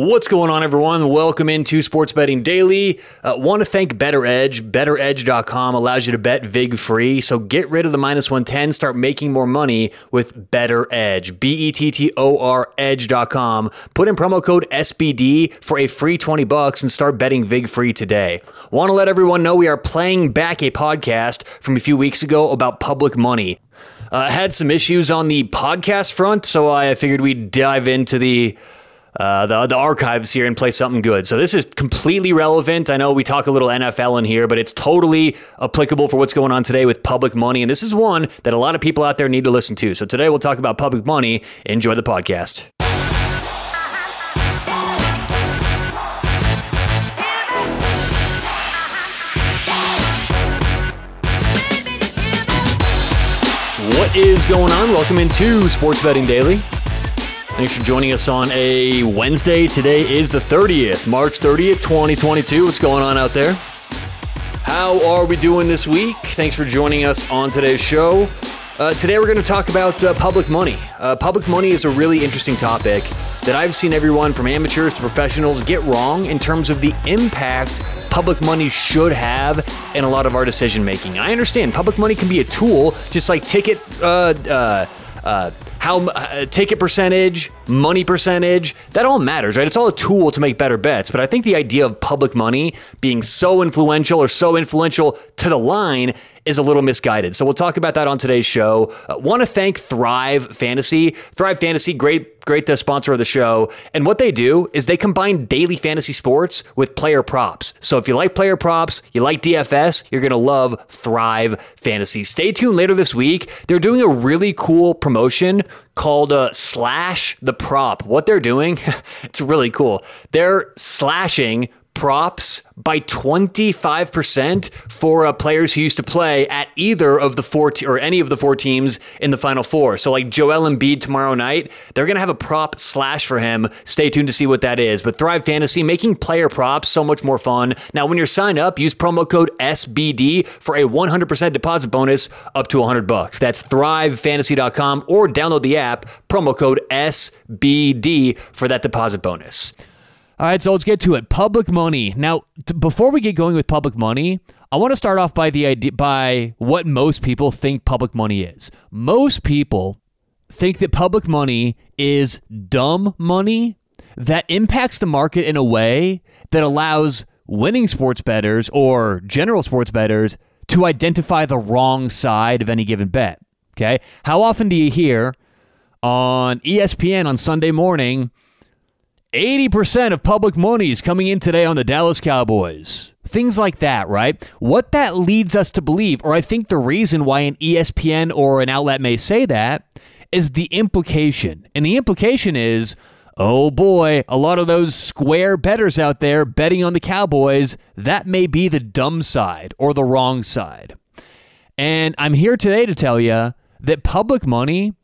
What's going on, everyone? Welcome into Sports Betting Daily. Uh, Want to thank Better Edge. BettorEdge.com allows you to bet VIG free. So get rid of the minus 110, start making more money with BettorEdge. B E T T O R Edge.com. Put in promo code SBD for a free 20 bucks and start betting VIG free today. Want to let everyone know we are playing back a podcast from a few weeks ago about public money. Uh, had some issues on the podcast front, so I figured we'd dive into the uh, the, the archives here and play something good. So this is completely relevant. I know we talk a little NFL in here, but it's totally applicable for what's going on today with public money. And this is one that a lot of people out there need to listen to. So today we'll talk about public money. Enjoy the podcast. What is going on? Welcome into Sports Betting Daily. Thanks for joining us on a Wednesday. Today is the 30th, March 30th, 2022. What's going on out there? How are we doing this week? Thanks for joining us on today's show. Uh, today we're going to talk about uh, public money. Uh, public money is a really interesting topic that I've seen everyone from amateurs to professionals get wrong in terms of the impact public money should have in a lot of our decision making. I understand public money can be a tool, just like ticket uh, uh, uh, how uh, ticket percentage, money percentage, that all matters, right? It's all a tool to make better bets. But I think the idea of public money being so influential or so influential to the line is a little misguided. So we'll talk about that on today's show. Uh, Want to thank Thrive Fantasy. Thrive Fantasy, great, great uh, sponsor of the show. And what they do is they combine daily fantasy sports with player props. So if you like player props, you like DFS, you're going to love Thrive Fantasy. Stay tuned later this week. They're doing a really cool promotion called uh, Slash the Prop. What they're doing, it's really cool. They're slashing props by 25% for uh, players who used to play at either of the four te- or any of the four teams in the final four. So like Joel Embiid tomorrow night, they're going to have a prop slash for him. Stay tuned to see what that is. But Thrive Fantasy making player props so much more fun. Now when you're signed up, use promo code SBD for a 100% deposit bonus up to 100 bucks. That's thrivefantasy.com or download the app promo code SBD for that deposit bonus. All right, so let's get to it. Public money. Now, t- before we get going with public money, I want to start off by the idea by what most people think public money is. Most people think that public money is dumb money that impacts the market in a way that allows winning sports bettors or general sports bettors to identify the wrong side of any given bet. Okay? How often do you hear on ESPN on Sunday morning 80% of public money is coming in today on the Dallas Cowboys. Things like that, right? What that leads us to believe, or I think the reason why an ESPN or an outlet may say that, is the implication. And the implication is, oh boy, a lot of those square bettors out there betting on the Cowboys, that may be the dumb side or the wrong side. And I'm here today to tell you that public money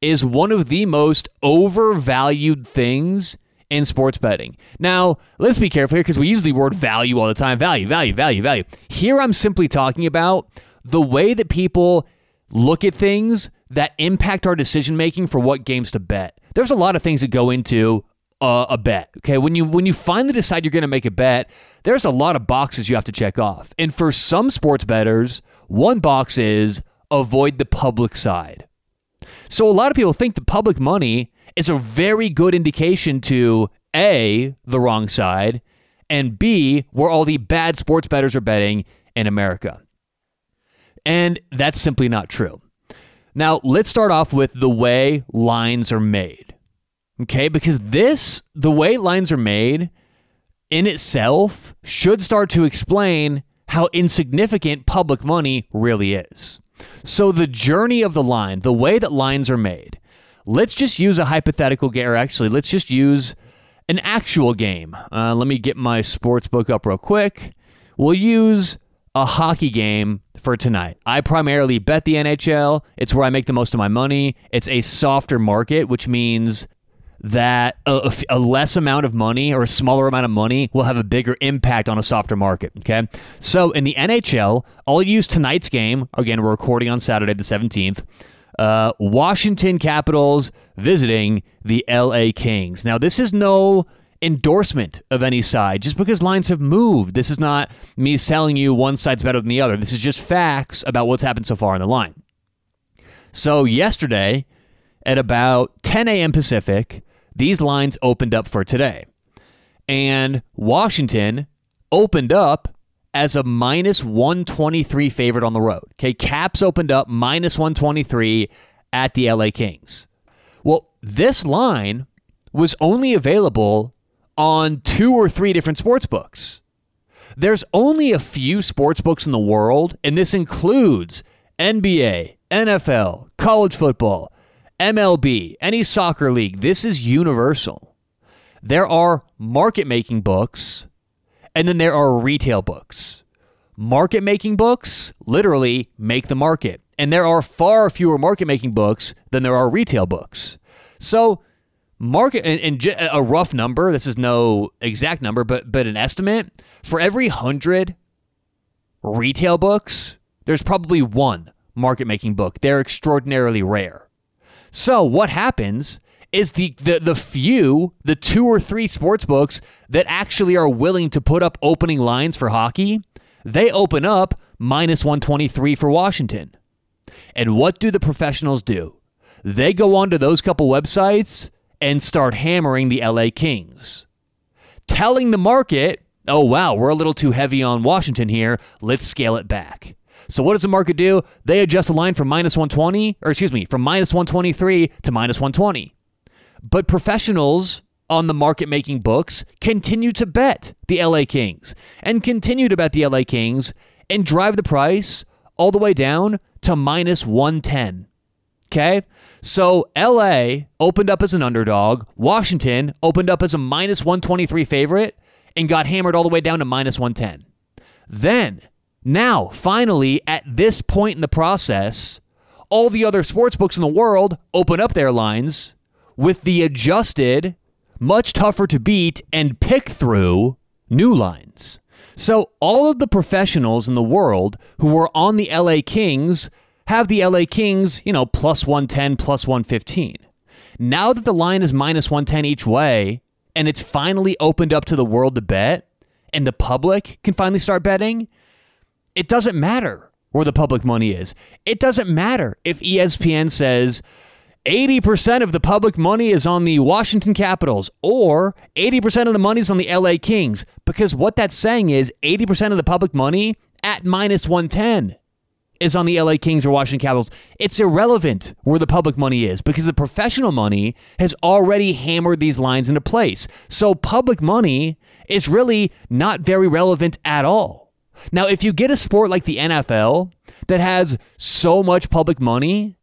is one of the most overvalued things in sports betting. Now, let's be careful here because we use the word value all the time. Value, value, value, value. Here I'm simply talking about the way that people look at things that impact our decision making for what games to bet. There's a lot of things that go into uh, a bet. Okay, when you when you finally decide you're going to make a bet, there's a lot of boxes you have to check off. And for some sports bettors, one box is avoid the public side. So a lot of people think the public money is a very good indication to A, the wrong side, and B, where all the bad sports bettors are betting in America. And that's simply not true. Now, let's start off with the way lines are made. Okay, because this, the way lines are made in itself, should start to explain how insignificant public money really is. So, the journey of the line, the way that lines are made, let's just use a hypothetical game, or actually, let's just use an actual game. Uh, let me get my sports book up real quick. We'll use a hockey game for tonight. I primarily bet the NHL. It's where I make the most of my money. It's a softer market, which means that a, a, less amount of money or a smaller amount of money will have a bigger impact on a softer market. Okay. So in the NHL, I'll use tonight's game. Again, we're recording on Saturday, the 17th. Uh, Washington Capitals visiting the LA Kings. Now, this is no endorsement of any side just because lines have moved. This is not me selling you one side's better than the other. This is just facts about what's happened so far in the line. So, yesterday at about 10 a.m. Pacific, these lines opened up for today. And Washington opened up as a minus 123 favorite on the road. Okay, Caps opened up minus 123 at the LA Kings. Well, this line was only available on two or three different sports books. There's only a few sports books in the world, and this includes NBA, NFL, college football, MLB, any soccer league. This is universal. There are market making books, and then there are retail books. Market making books literally make the market. And there are far fewer market making books than there are retail books. So, market and, and, a rough number, this is no exact number, but but an estimate, for every 100 retail books, there's probably one market making book. They're extraordinarily rare. So, what happens is the, the the few, the two or three sports books that actually are willing to put up opening lines for hockey, they open up minus 123 for Washington. And what do the professionals do? They go onto those couple websites and start hammering the LA Kings, telling the market, oh, wow, we're a little too heavy on Washington here. Let's scale it back. So what does the market do? They adjust the line from minus 120, or excuse me, from minus 123 to minus 120. But professionals on the market making books continue to bet the LA Kings and continue to bet the LA Kings and drive the price all the way down to minus 110. Okay? So LA opened up as an underdog. Washington opened up as a minus 123 favorite and got hammered all the way down to minus 110. Then, now, finally, at this point in the process, all the other sports books in the world open up their lines with the adjusted, much tougher to beat and pick through new lines. So all of the professionals in the world who were on the LA Kings have the LA Kings, you know, plus 110, plus 115. Now that the line is minus 110 each way and it's finally opened up to the world to bet and the public can finally start betting, it doesn't matter where the public money is. It doesn't matter if ESPN says, 80% of the public money is on the Washington Capitals or 80% of the money is on the LA Kings because what that's saying is 80% of the public money at minus 110 is on the LA Kings or Washington Capitals. It's irrelevant where the public money is because the professional money has already hammered these lines into place. So public money is really not very relevant at all. Now, if you get a sport like the NFL that has so much public money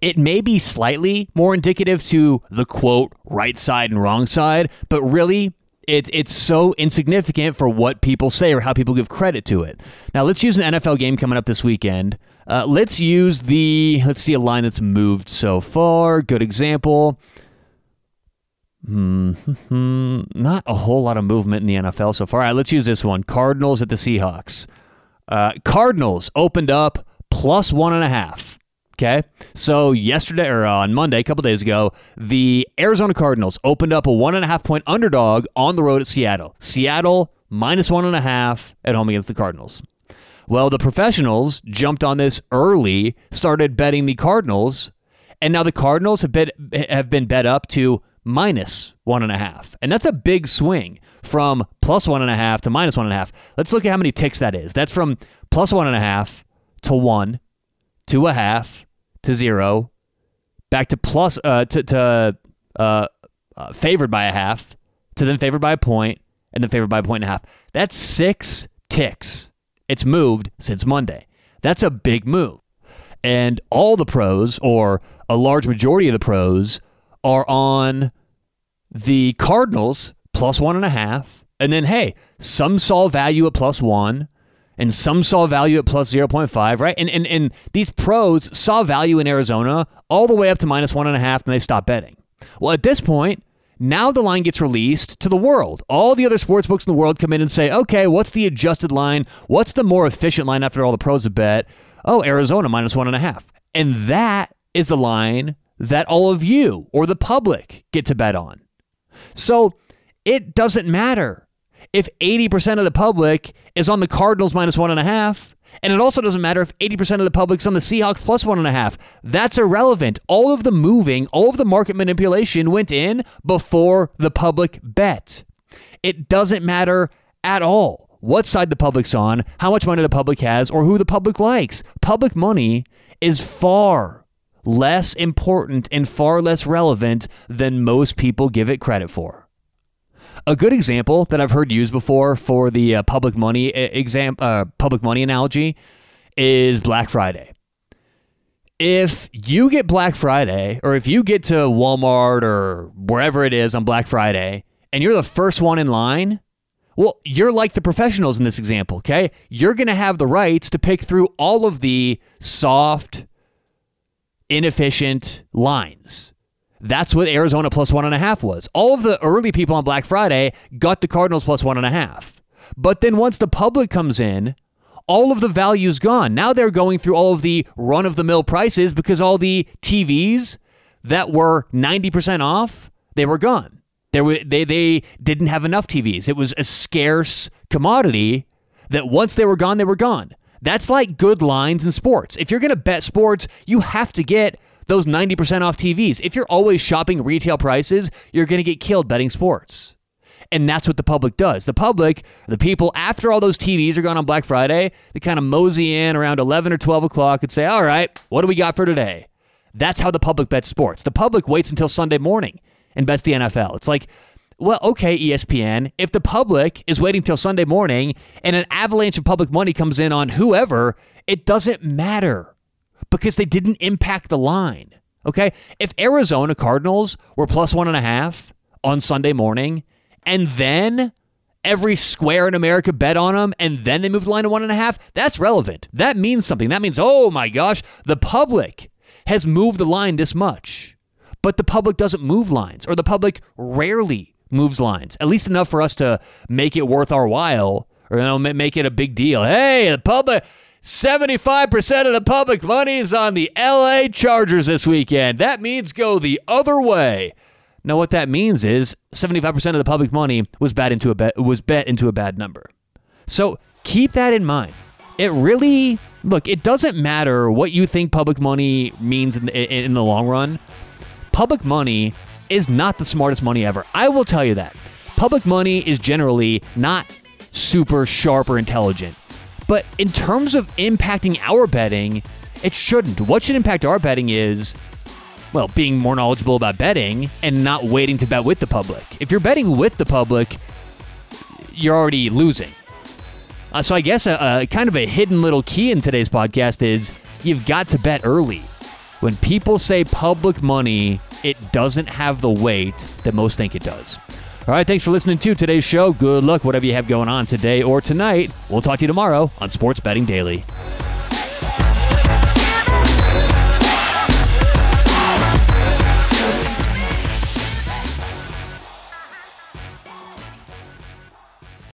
it may be slightly more indicative to the quote right side and wrong side, but really it, it's so insignificant for what people say or how people give credit to it. Now, let's use an NFL game coming up this weekend. Uh, let's use the, let's see a line that's moved so far. Good example. Hmm, not a whole lot of movement in the NFL so far. All right, let's use this one Cardinals at the Seahawks. Uh, Cardinals opened up plus one and a half. Okay. So yesterday or uh, on Monday, a couple days ago, the Arizona Cardinals opened up a one and a half point underdog on the road at Seattle. Seattle minus one and a half at home against the Cardinals. Well, the professionals jumped on this early, started betting the Cardinals, and now the Cardinals have been have been bet up to minus one and a half, and that's a big swing from plus one and a half to minus one and a half. Let's look at how many ticks that is. That's from plus one and a half to one to a half to zero, back to plus uh, to, to uh, uh, favored by a half, to then favored by a point, and then favored by a point and a half. That's six ticks. It's moved since Monday. That's a big move. And all the pros, or a large majority of the pros, are on the Cardinals plus one and a half. And then, hey, some saw value at plus one and some saw value at plus 0.5, right? And, and, and these pros saw value in Arizona all the way up to minus one and a half, and they stopped betting. Well, at this point, now the line gets released to the world. All the other sports books in the world come in and say, okay, what's the adjusted line? What's the more efficient line after all the pros have bet? Oh, Arizona minus one and a half. And that is the line that all of you or the public get to bet on. So it doesn't matter if 80% of the public is on the Cardinals minus one and a half. And it also doesn't matter if 80% of the public's on the Seahawks plus one and a half. That's irrelevant. All of the moving, all of the market manipulation went in before the public bet. It doesn't matter at all what side the public's on, how much money the public has, or who the public likes. Public money is far less important and far less relevant than most people give it credit for. A good example that I've heard used before for the uh, public money exam uh, public money analogy is Black Friday. If you get Black Friday, or if you get to Walmart or wherever it is on Black Friday, and you're the first one in line, well, you're like the professionals in this example, okay? You're going to have the rights to pick through all of the soft, inefficient lines. That's what Arizona plus one and a half was. All of the early people on Black Friday got the Cardinals plus one and a half. But then once the public comes in, all of the value's gone. Now they're going through all of the run of the mill prices because all the TVs that were 90% off, they were gone. There were, they, they didn't have enough TVs. It was a scarce commodity that once they were gone, they were gone. That's like good lines in sports. If you're going to bet sports, you have to get those 90% off TVs. If you're always shopping retail prices, you're going to get killed betting sports. And that's what the public does. The public, the people, after all those TVs are gone on Black Friday, they kind of mosey in around 11 or 12 o'clock and say, all right, what do we got for today? That's how the public bets sports. The public waits until Sunday morning and bets the NFL. It's like, well, okay, ESPN, if the public is waiting till Sunday morning and an avalanche of public money comes in on whoever, it doesn't matter because they didn't impact the line. Okay. If Arizona Cardinals were plus one and a half on Sunday morning, and then every square in America bet on them, and then they moved the line to one and a half, that's relevant. That means something. That means, oh my gosh, the public has moved the line this much. But the public doesn't move lines, or the public rarely moves lines, at least enough for us to make it worth our while, or you know, make it a big deal. Hey, the public 75% of the public money is on the LA Chargers this weekend. That means go the other way. Now, what that means is 75% of the public money was bet into a bet was bet into a bad number. So keep that in mind. It really look. It doesn't matter what you think public money means in the, in the long run. Public money is not the smartest money ever. I will tell you that. Public money is generally not super sharp or intelligent. But in terms of impacting our betting, it shouldn't. What should impact our betting is, well, being more knowledgeable about betting and not waiting to bet with the public. If you're betting with the public, you're already losing. Uh, so I guess a, a kind of a hidden little key in today's podcast is you've got to bet early. When people say public money, it doesn't have the weight that most think it does. All right, thanks for listening to today's show. Good luck, whatever you have going on today or tonight. We'll talk to you tomorrow on Sports Betting Daily.